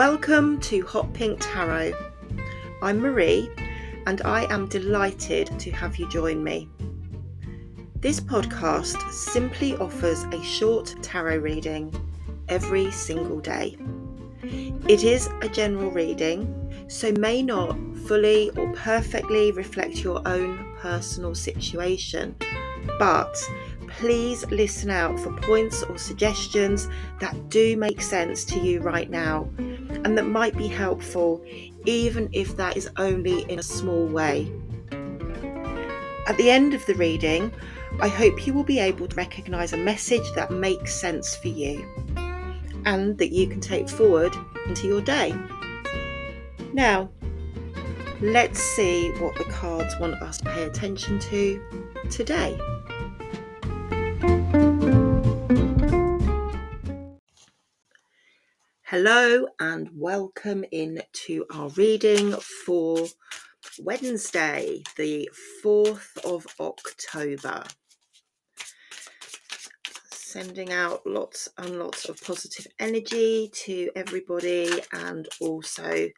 Welcome to Hot Pink Tarot. I'm Marie and I am delighted to have you join me. This podcast simply offers a short tarot reading every single day. It is a general reading, so may not fully or perfectly reflect your own personal situation, but please listen out for points or suggestions that do make sense to you right now and that might be helpful, even if that is only in a small way. At the end of the reading, I hope you will be able to recognise a message that makes sense for you and that you can take forward into your day. Now, let's see what the cards want us to pay attention to today. Hello and welcome in to our reading for Wednesday, the 4th of October. Sending out lots and lots of positive energy to everybody, and also,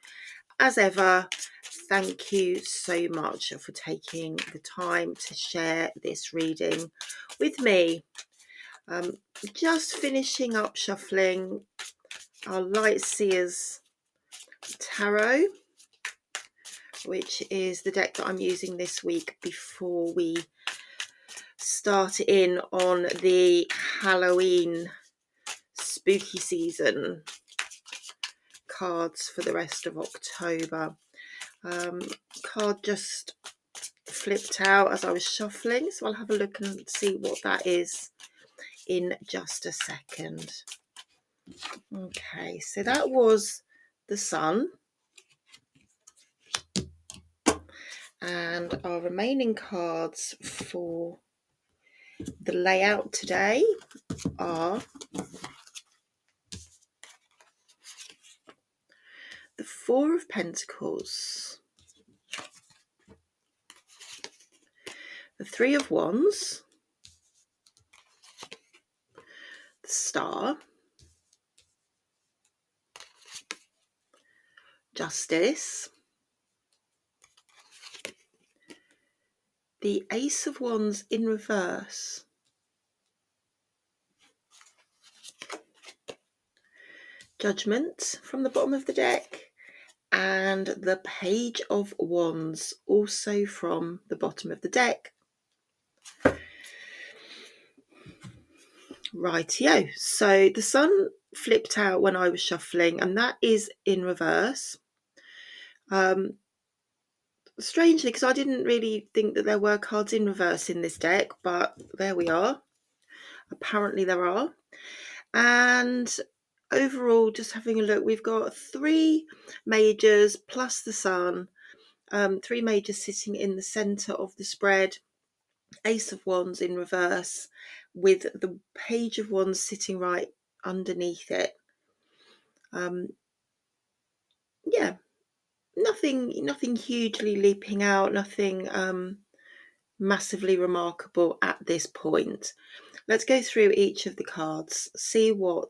as ever, thank you so much for taking the time to share this reading with me. Um, just finishing up shuffling our Light Seers Tarot, which is the deck that I'm using this week before we start in on the Halloween spooky season cards for the rest of October. Um, card just flipped out as I was shuffling, so I'll have a look and see what that is in just a second. Okay, so that was the sun. And our remaining cards for the layout today are the Four of Pentacles, the Three of Wands, the Star, Justice, the Ace of Wands in reverse, Judgment from the bottom of the deck, and the Page of Wands also from the bottom of the deck. Rightio. So the sun flipped out when I was shuffling, and that is in reverse. Um, strangely, because I didn't really think that there were cards in reverse in this deck, but there we are. Apparently, there are. And overall, just having a look, we've got three majors plus the sun, um, three majors sitting in the center of the spread, Ace of Wands in reverse, with the Page of Wands sitting right underneath it. Um, yeah, nothing nothing hugely leaping out, nothing um, massively remarkable at this point. Let's go through each of the cards, see what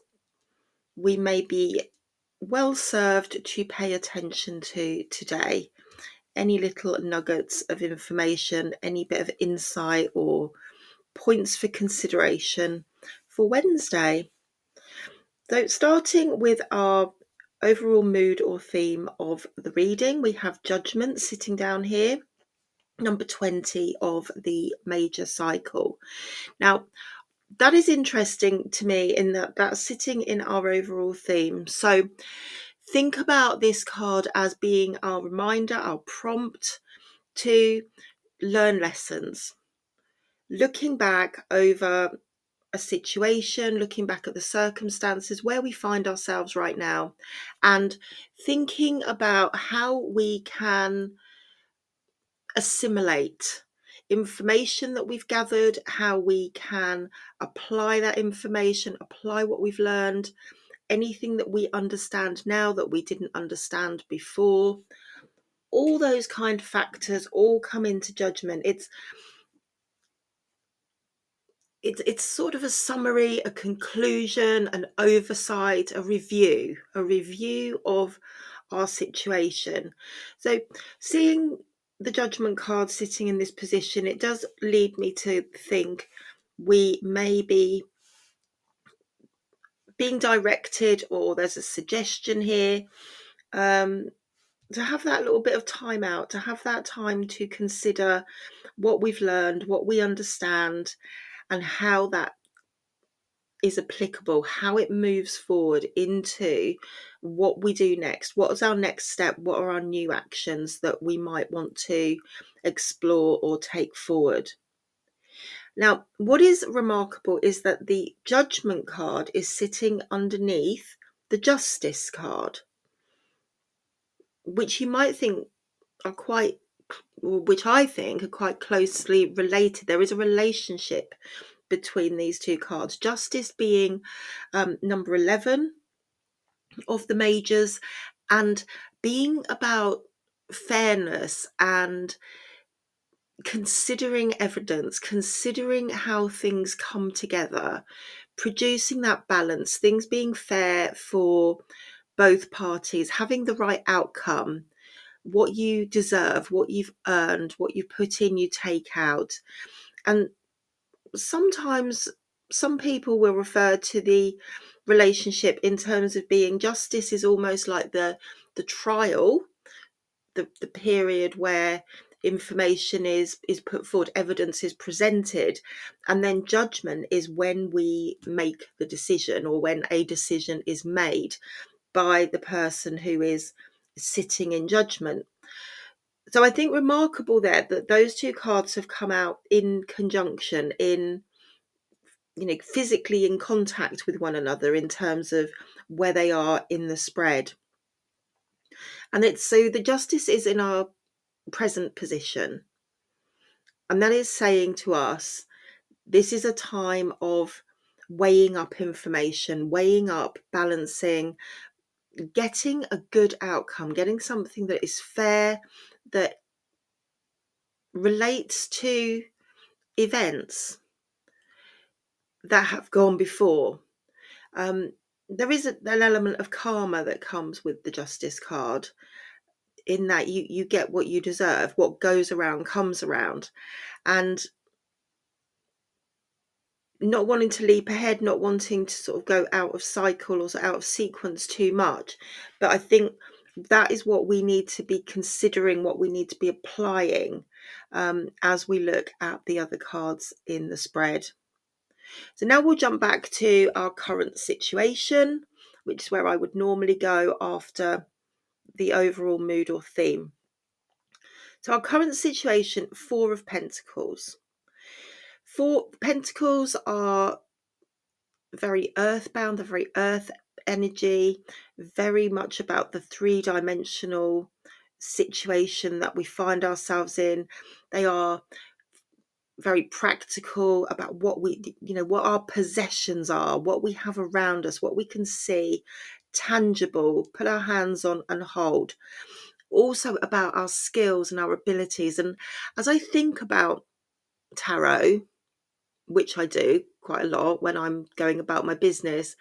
we may be well served to pay attention to today. Any little nuggets of information, any bit of insight or points for consideration for Wednesday. So, starting with our overall mood or theme of the reading. We have judgment sitting down here, number 20 of the major cycle. Now, that is interesting to me in that that's sitting in our overall theme. So, think about this card as being our reminder, our prompt to learn lessons. Looking back over a situation, looking back at the circumstances where we find ourselves right now, and thinking about how we can assimilate information that we've gathered, how we can apply that information, apply what we've learned, anything that we understand now that we didn't understand before. All those kind of factors all come into judgment. It's it's it's sort of a summary, a conclusion, an oversight, a review, a review of our situation. So seeing the judgment card sitting in this position, it does lead me to think we may be being directed or there's a suggestion here um, to have that little bit of time out, to have that time to consider what we've learned, what we understand, and how that is applicable, how it moves forward into what we do next. What is our next step? What are our new actions that we might want to explore or take forward? Now, what is remarkable is that the judgment card is sitting underneath the justice card, which you might think are quite which I think are quite closely related. There is a relationship between these two cards. Justice being um, number 11 of the majors and being about fairness and considering evidence, considering how things come together, producing that balance, things being fair for both parties, having the right outcome what you deserve, what you've earned, what you put in, you take out. And sometimes some people will refer to the relationship in terms of being justice is almost like the the trial, the, the period where information is is put forward evidence is presented and then judgment is when we make the decision or when a decision is made by the person who is sitting in judgment. So I think remarkable there that those two cards have come out in conjunction, in you know, physically in contact with one another in terms of where they are in the spread. And it's so the justice is in our present position. And that is saying to us, this is a time of weighing up information, weighing up, balancing, getting a good outcome, getting something that is fair, that relates to events that have gone before. Um, there is a, an element of karma that comes with the justice card in that you you get what you deserve what goes around comes around and not wanting to leap ahead, not wanting to sort of go out of cycle or out of sequence too much. But I think that is what we need to be considering, what we need to be applying um, as we look at the other cards in the spread. So now we'll jump back to our current situation, which is where I would normally go after the overall mood or theme. So, our current situation, Four of Pentacles. Four pentacles are very earthbound, they're very earth energy, very much about the three dimensional situation that we find ourselves in. They are very practical about what we, you know, what our possessions are, what we have around us, what we can see, tangible, put our hands on and hold. Also about our skills and our abilities. And as I think about tarot, which I do quite a lot when I'm going about my business,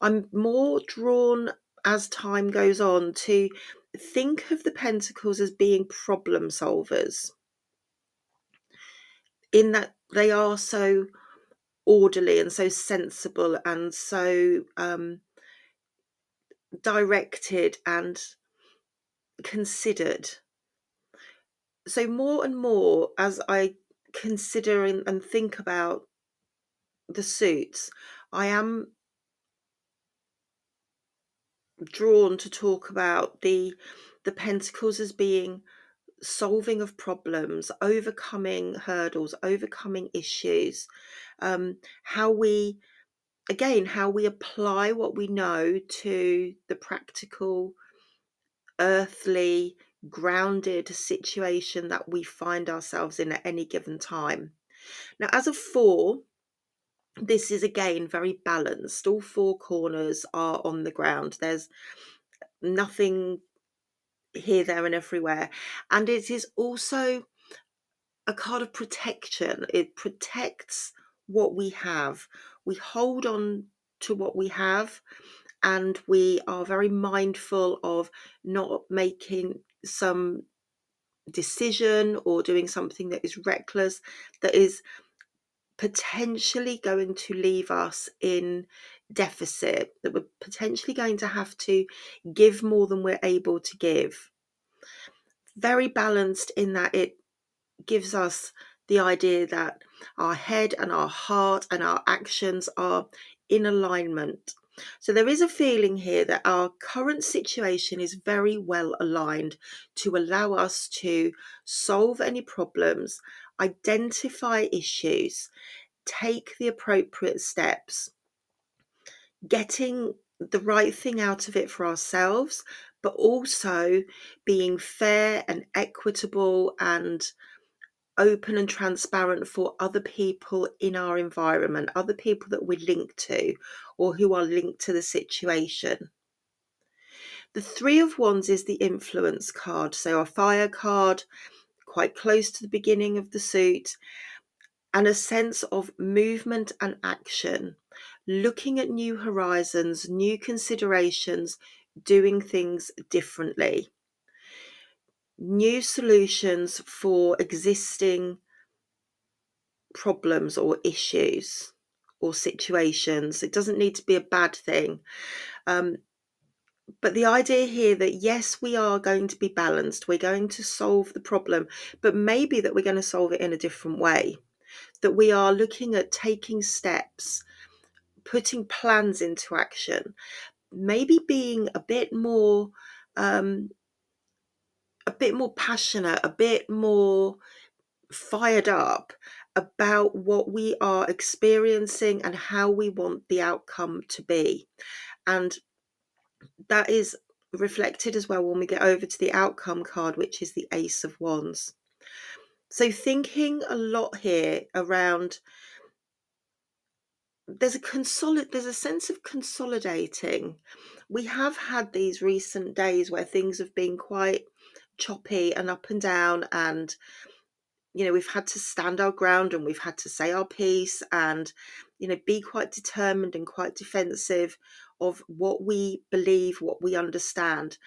I'm more drawn as time goes on to think of the pentacles as being problem solvers in that they are so orderly and so sensible and so um, directed and considered. So, more and more as I consider and think about the suits, I am drawn to talk about the the pentacles as being solving of problems, overcoming hurdles, overcoming issues, um, how we again how we apply what we know to the practical earthly grounded situation that we find ourselves in at any given time. Now, as a four, this is again very balanced. All four corners are on the ground. There's nothing here, there, and everywhere. And it is also a card of protection. It protects what we have. We hold on to what we have and we are very mindful of not making some decision or doing something that is reckless, that is potentially going to leave us in deficit, that we're potentially going to have to give more than we're able to give. Very balanced in that it gives us the idea that our head and our heart and our actions are in alignment. So there is a feeling here that our current situation is very well aligned to allow us to solve any problems, identify issues, take the appropriate steps, getting the right thing out of it for ourselves, but also being fair and equitable and open and transparent for other people in our environment, other people that we're linked to or who are linked to the situation. The Three of Wands is the influence card, so a fire card, quite close to the beginning of the suit, and a sense of movement and action, looking at new horizons, new considerations, doing things differently new solutions for existing problems or issues or situations. It doesn't need to be a bad thing. Um, but the idea here that yes, we are going to be balanced, we're going to solve the problem, but maybe that we're going to solve it in a different way. That we are looking at taking steps, putting plans into action, maybe being a bit more um, a bit more passionate, a bit more fired up about what we are experiencing and how we want the outcome to be. And that is reflected as well when we get over to the outcome card, which is the Ace of Wands. So, thinking a lot here around there's a consolid there's a sense of consolidating. We have had these recent days where things have been quite choppy and up and down and you know we've had to stand our ground and we've had to say our piece and you know be quite determined and quite defensive of what we believe what we understand.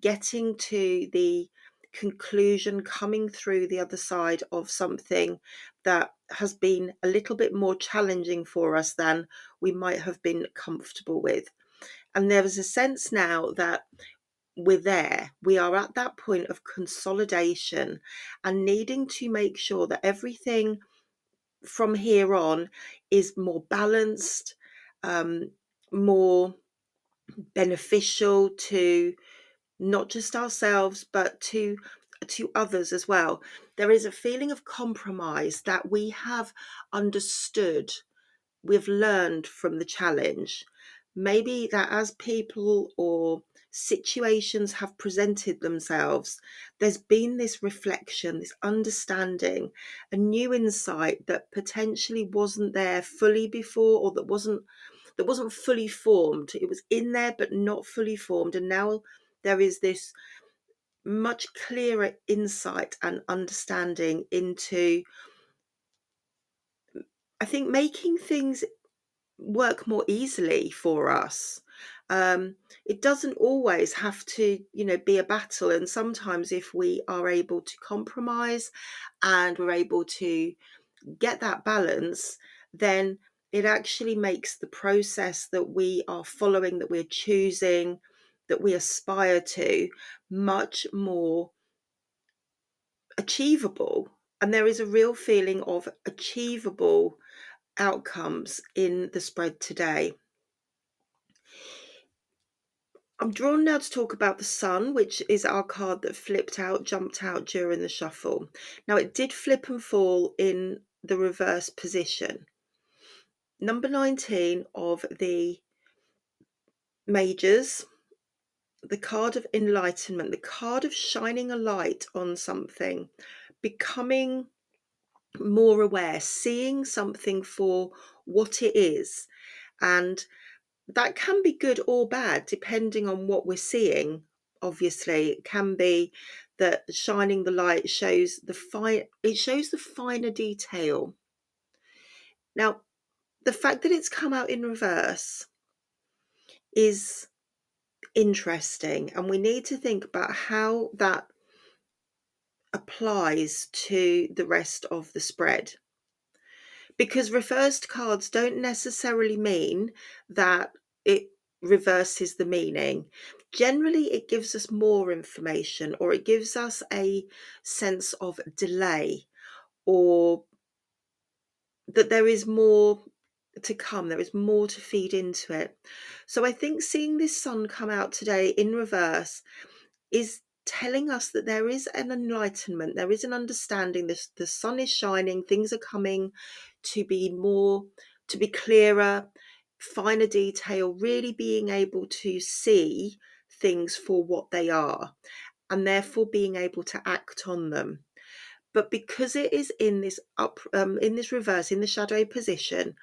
Getting to the conclusion coming through the other side of something that has been a little bit more challenging for us than we might have been comfortable with. And there is a sense now that we're there. We are at that point of consolidation and needing to make sure that everything from here on is more balanced, um, more beneficial to not just ourselves but to to others as well. There is a feeling of compromise that we have understood, we've learned from the challenge. Maybe that as people or situations have presented themselves, there's been this reflection, this understanding, a new insight that potentially wasn't there fully before or that wasn't that wasn't fully formed. It was in there but not fully formed. And now there is this much clearer insight and understanding into I think making things work more easily for us um, it doesn't always have to you know be a battle and sometimes if we are able to compromise and we're able to get that balance then it actually makes the process that we are following that we're choosing that we aspire to much more achievable. And there is a real feeling of achievable outcomes in the spread today I'm drawn now to talk about the Sun, which is our card that flipped out, jumped out during the shuffle. Now, it did flip and fall in the reverse position. Number 19 of the majors, the card of enlightenment, the card of shining a light on something, becoming more aware, seeing something for what it is, and that can be good or bad depending on what we're seeing obviously it can be that shining the light shows the fine it shows the finer detail now the fact that it's come out in reverse is interesting, and we need to think about how that applies to the rest of the spread. Because reversed cards don't necessarily mean that it reverses the meaning. Generally, it gives us more information or it gives us a sense of delay or that there is more to come, there is more to feed into it. So I think seeing this sun come out today in reverse is telling us that there is an enlightenment, there is an understanding, this the sun is shining, things are coming to be more, to be clearer, finer detail, really being able to see things for what they are and therefore being able to act on them. But because it is in this up um, in this reverse, in the shadow position,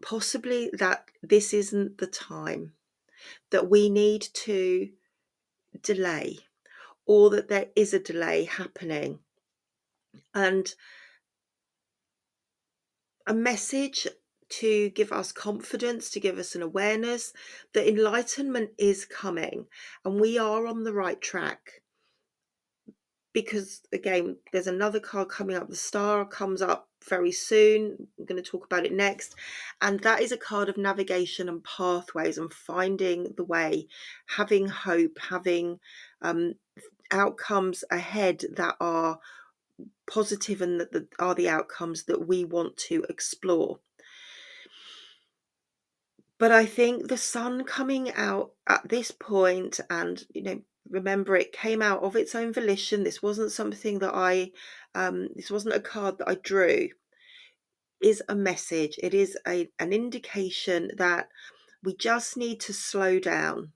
possibly that this isn't the time that we need to delay or that there is a delay happening and a message to give us confidence, to give us an awareness that enlightenment is coming and we are on the right track. Because again, there's another card coming up. The star comes up very soon. I'm going to talk about it next. And that is a card of navigation and pathways and finding the way, having hope, having um, outcomes ahead that are positive and that are the outcomes that we want to explore. But I think the sun coming out at this point, and you know, remember it came out of its own volition. This wasn't something that I, um, this wasn't a card that I drew. Is a message. It is a an indication that we just need to slow down,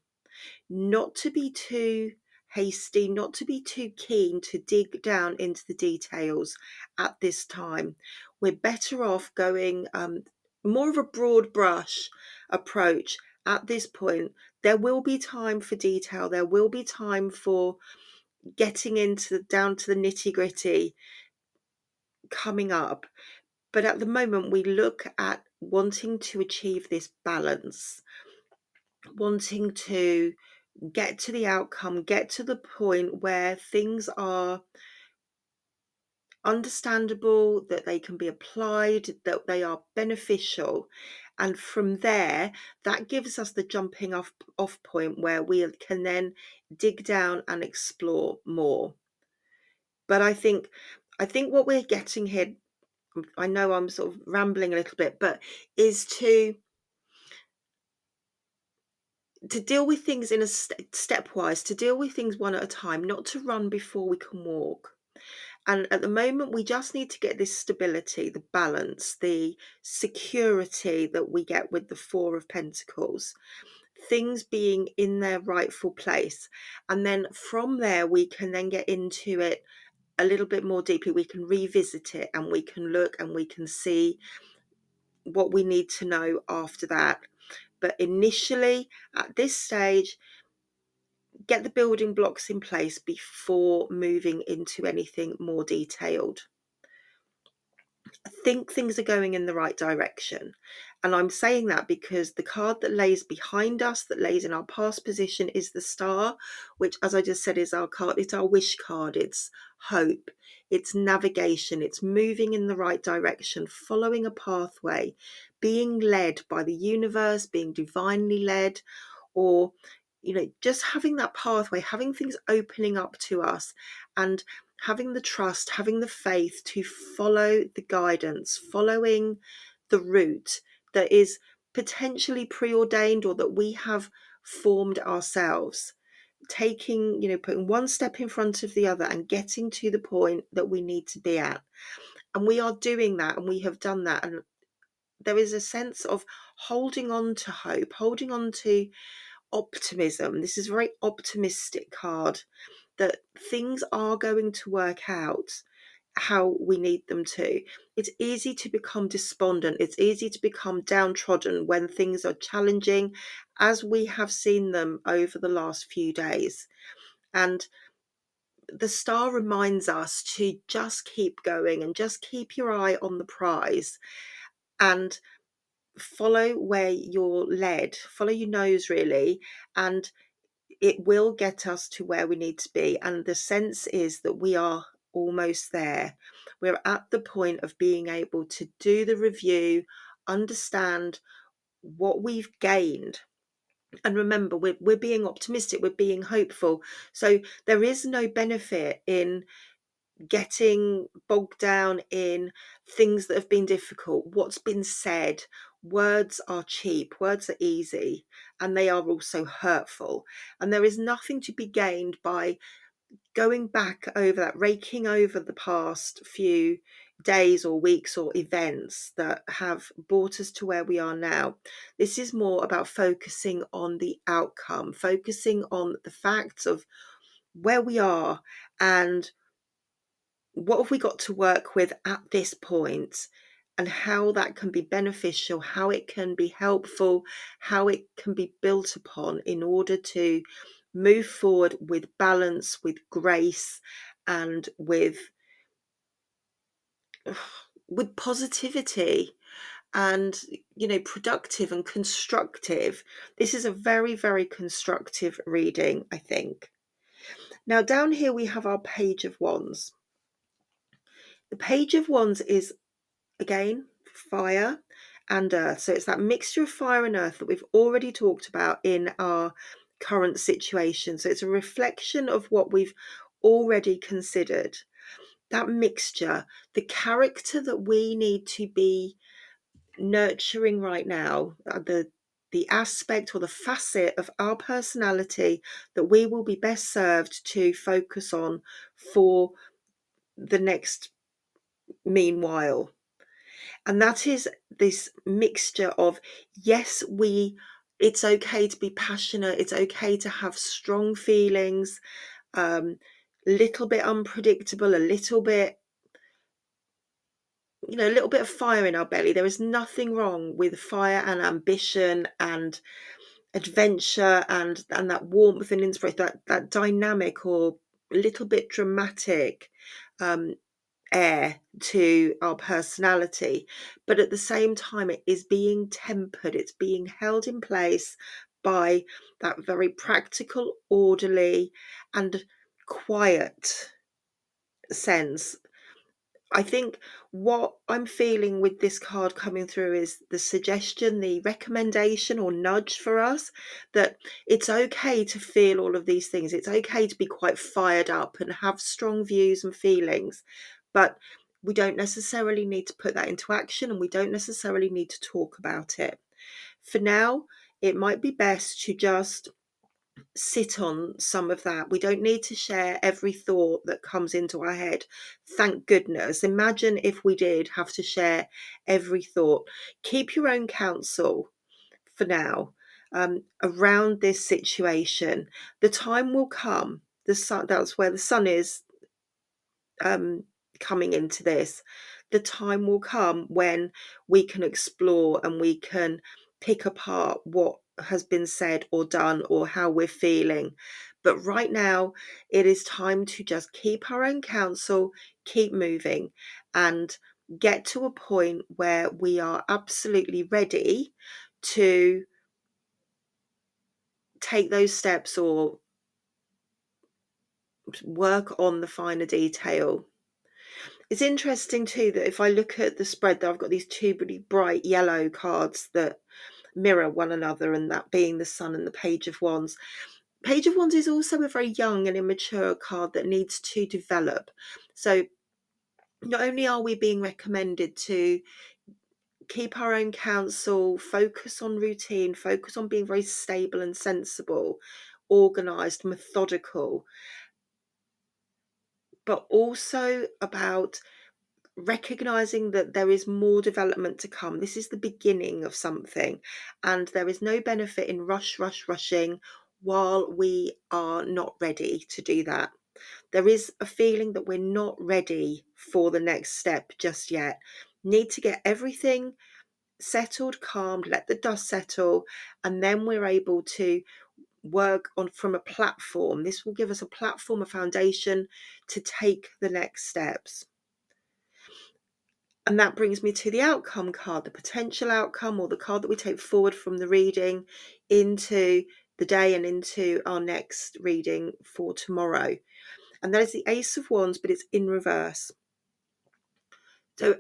not to be too hasty, not to be too keen to dig down into the details at this time. We're better off going um, more of a broad brush approach at this point. There will be time for detail, there will be time for getting into down to the nitty gritty coming up. But at the moment, we look at wanting to achieve this balance, wanting to get to the outcome, get to the point where things are understandable, that they can be applied, that they are beneficial. And from there, that gives us the jumping off, off point where we can then dig down and explore more. But I think I think what we're getting here, I know I'm sort of rambling a little bit, but is to to deal with things in a st- stepwise, to deal with things one at a time, not to run before we can walk. And at the moment, we just need to get this stability, the balance, the security that we get with the Four of Pentacles, things being in their rightful place. And then from there, we can then get into it a little bit more deeply. We can revisit it and we can look and we can see what we need to know after that. But initially, at this stage, get the building blocks in place before moving into anything more detailed. I think things are going in the right direction. And I'm saying that because the card that lays behind us, that lays in our past position, is the star, which, as I just said, is our card. It's our wish card. It's hope. It's navigation. It's moving in the right direction, following a pathway, being led by the universe, being divinely led, or you know, just having that pathway, having things opening up to us and having the trust, having the faith to follow the guidance, following the route that is potentially preordained or that we have formed ourselves. Taking you know putting one step in front of the other and getting to the point that we need to be at. And we are doing that and we have done that and there is a sense of holding on to hope holding on to optimism. This is a very optimistic card that things are going to work out how we need them to. It's easy to become despondent, it's easy to become downtrodden when things are challenging, as we have seen them over the last few days. And the star reminds us to just keep going and just keep your eye on the prize and follow where you're led, follow your nose really, and it will get us to where we need to be. And the sense is that we are almost there. We're at the point of being able to do the review, understand what we've gained. And remember, we're, we're being optimistic, we're being hopeful. So there is no benefit in getting bogged down in things that have been difficult, what's been said. Words are cheap, words are easy, and they are also hurtful. And there is nothing to be gained by going back over that, raking over the past few days or weeks or events that have brought us to where we are now. This is more about focusing on the outcome, focusing on the facts of where we are and what have we got to work with at this point and how that can be beneficial, how it can be helpful, how it can be built upon in order to move forward with balance, with grace, and with with positivity and you know productive and constructive. This is a very very constructive reading i think. Now down here we have our page of wands the page of wands is again fire and earth. So it's that mixture of fire and earth that we've already talked about in our current situation. So it's a reflection of what we've already considered. That mixture, the character that we need to be nurturing right now, uh, the the aspect or the facet of our personality that we will be best served to focus on for the next meanwhile. And that is this mixture of yes, we it's okay to be passionate, it's okay to have strong feelings, um, little bit unpredictable, a little bit, you know, a little bit of fire in our belly. There is nothing wrong with fire and ambition and adventure and and that warmth and inspiration, that that dynamic or a little bit dramatic um, air to our personality. But at the same time, it is being tempered. It's being held in place by that very practical, orderly, and quiet sense. I think what I'm feeling with this card coming through is the suggestion, the recommendation or nudge for us that it's okay to feel all of these things. It's okay to be quite fired up and have strong views and feelings, but we don't necessarily need to put that into action and we don't necessarily need to talk about it. For now, it might be best to just sit on some of that. We don't need to share every thought that comes into our head. Thank goodness. Imagine if we did have to share every thought. Keep your own counsel for now um, around this situation. The time will come. The sun. That's where the sun is um, coming into this. The time will come when we can explore and we can pick apart what has been said or done or how we're feeling. But right now, it is time to just keep our own counsel, keep moving, and get to a point where we are absolutely ready to take those steps or work on the finer detail. It's interesting too that if I look at the spread, that I've got these two really bright yellow cards that mirror one another, and that being the Sun and the Page of Wands. Page of Wands is also a very young and immature card that needs to develop. So, not only are we being recommended to keep our own counsel, focus on routine, focus on being very stable and sensible, organized, methodical, but also about recognizing that there is more development to come. This is the beginning of something, and there is no benefit in rush, rush, rushing while we are not ready to do that. There is a feeling that we're not ready for the next step just yet. Need to get everything settled, calmed, let the dust settle, and then we're able to work on from a platform. This will give us a platform, a foundation to take the next steps and that brings me to the outcome card, the potential outcome, or the card that we take forward from the reading into the day and into our next reading for tomorrow. And that is the Ace of Wands, but it's in reverse. So,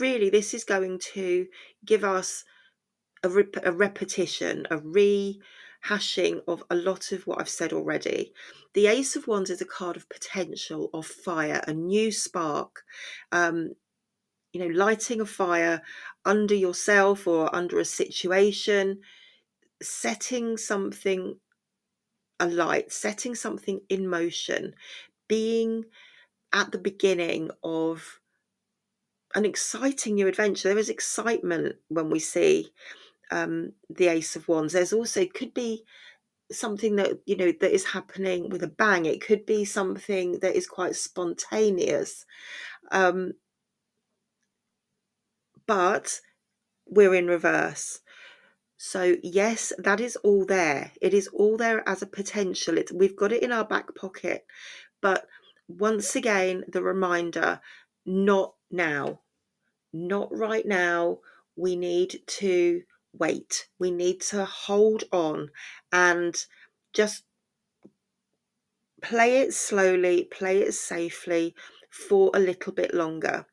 really, this is going to give us a, rep- a repetition, a rehashing of a lot of what I've said already. The Ace of Wands is a card of potential, of fire, a new spark, um, you know, lighting a fire under yourself or under a situation, setting something alight, setting something in motion, being at the beginning of an exciting new adventure. There is excitement when we see um, the Ace of Wands. There's also could be something that you know that is happening with a bang. It could be something that is quite spontaneous. Um, but we're in reverse. So yes, that is all there. It is all there as a potential. It's we've got it in our back pocket. But once again, the reminder, not now. Not right now. We need to wait. We need to hold on and just play it slowly, play it safely for a little bit longer.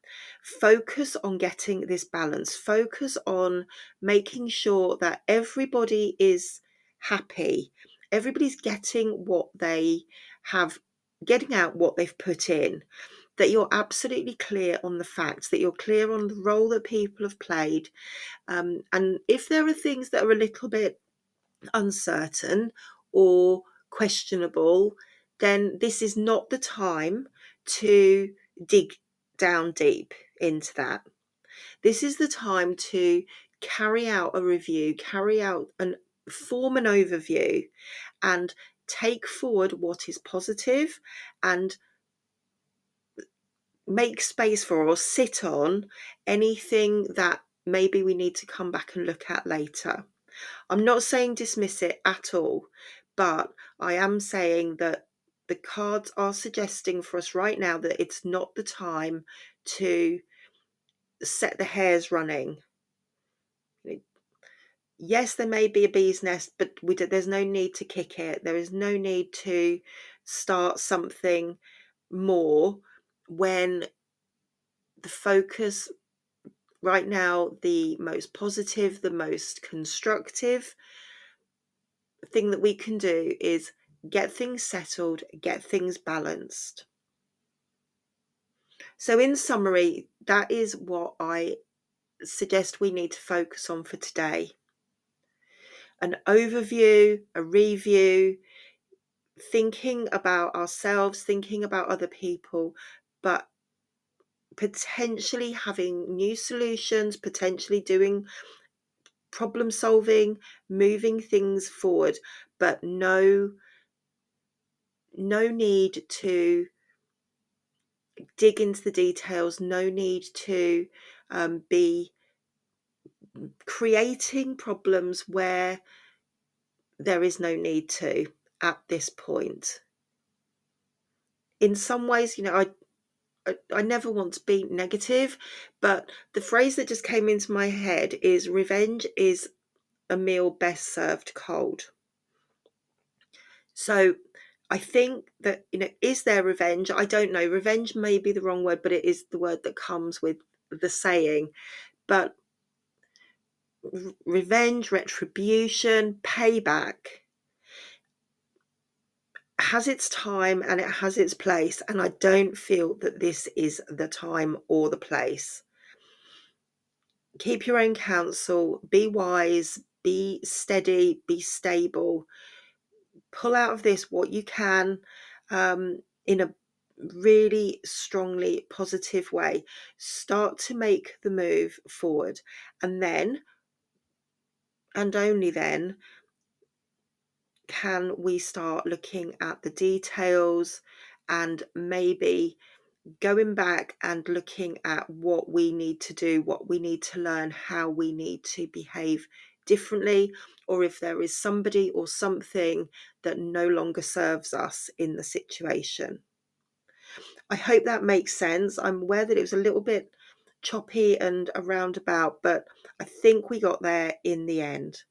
Focus on getting this balance. Focus on making sure that everybody is happy. Everybody's getting what they have getting out what they've put in that you're absolutely clear on the facts that you're clear on the role that people have played um, and if there are things that are a little bit uncertain or questionable then this is not the time to dig down deep into that. This is the time to carry out a review, carry out and form an overview and take forward what is positive and make space for or sit on anything that maybe we need to come back and look at later. I'm not saying dismiss it at all, but I am saying that the cards are suggesting for us right now that it's not the time to set the hares running. Yes, there may be a bee's nest, but do, there's no need to kick it. There is no need to start something more when the focus right now, the most positive, the most constructive thing that we can do is get things settled, get things balanced. So, in summary, that is what I suggest we need to focus on for today an overview, a review, thinking about ourselves, thinking about other people, but potentially having new solutions, potentially doing problem solving, moving things forward, but no no need to dig into the details, no need to um, be creating problems where there is no need to at this point. In some ways, you know, I I, never want to be negative, but the phrase that just came into my head is revenge is a meal best served cold. So I think that, you know, is there revenge? I don't know. Revenge may be the wrong word, but it is the word that comes with the saying. But revenge, retribution, payback has its time and it has its place. And I don't feel that this is the time or the place. Keep your own counsel, be wise, be steady, be stable pull out of this what you can um, in a really strongly positive way. Start to make the move forward. And then, and only then, can we start looking at the details and maybe going back and looking at what we need to do, what we need to learn, how we need to behave differently, or if there is somebody or something that no longer serves us in the situation. I hope that makes sense. I'm aware that it was a little bit choppy and a roundabout, but I think we got there in the end.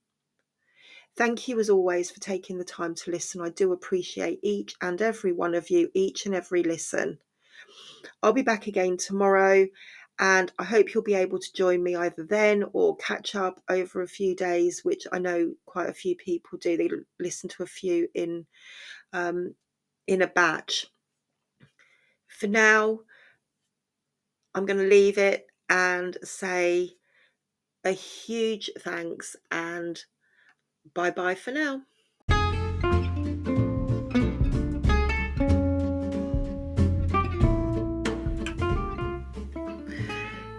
Thank you as always for taking the time to listen. I do appreciate each and every one of you, each and every listen. I'll be back again tomorrow and I hope you'll be able to join me either then or catch up over a few days, which I know quite a few people do. They listen to a few in um, in a batch. For now, I'm going to leave it and say a huge thanks and bye bye for now.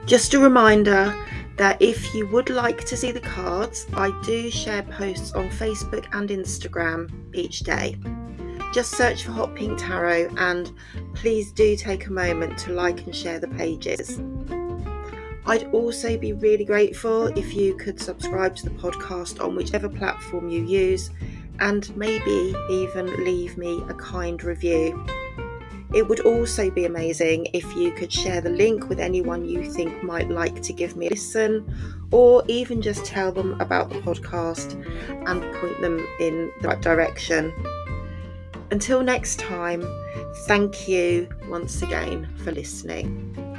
Just a reminder that if you would like to see the cards, I do share posts on Facebook and Instagram each day. Just search for Hot Pink Tarot and please do take a moment to like and share the pages. I'd also be really grateful if you could subscribe to the podcast on whichever platform you use and maybe even leave me a kind review. It would also be amazing if you could share the link with anyone you think might like to give me a listen, or even just tell them about the podcast and point them in the right direction. Until next time, thank you once again for listening.